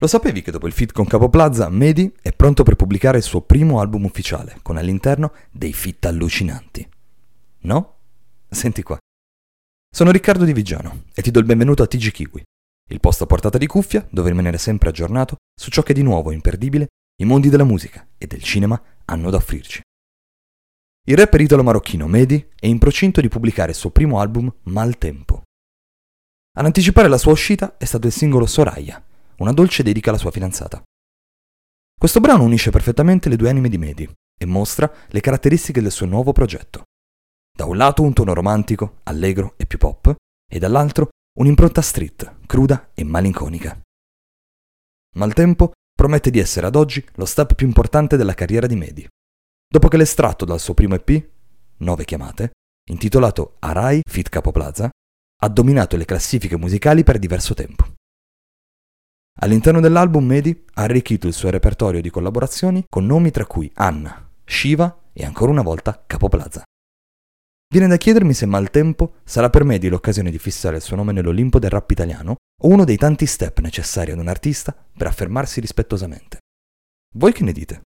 Lo sapevi che dopo il feat con Capo Plaza, Medi è pronto per pubblicare il suo primo album ufficiale, con all'interno dei feat allucinanti? No? Senti qua. Sono Riccardo Di Vigiano e ti do il benvenuto a TG Kiwi, il posto a portata di cuffia dove rimanere sempre aggiornato su ciò che di nuovo imperdibile i mondi della musica e del cinema hanno da offrirci. Il rapper italo-marocchino Medi è in procinto di pubblicare il suo primo album Maltempo. Ad anticipare la sua uscita è stato il singolo Soraya, una dolce dedica alla sua fidanzata. Questo brano unisce perfettamente le due anime di Medi e mostra le caratteristiche del suo nuovo progetto. Da un lato un tono romantico, allegro e più pop, e dall'altro un'impronta street, cruda e malinconica. Maltempo promette di essere ad oggi lo step più importante della carriera di Medi. Dopo che l'estratto dal suo primo EP, Nove chiamate, intitolato Arai Fit Capoplaza, ha dominato le classifiche musicali per diverso tempo. All'interno dell'album Medi ha arricchito il suo repertorio di collaborazioni con nomi tra cui Anna, Shiva e ancora una volta Capoplaza. Viene da chiedermi se Maltempo sarà per Medi l'occasione di fissare il suo nome nell'Olimpo del rap italiano o uno dei tanti step necessari ad un artista per affermarsi rispettosamente. Voi che ne dite?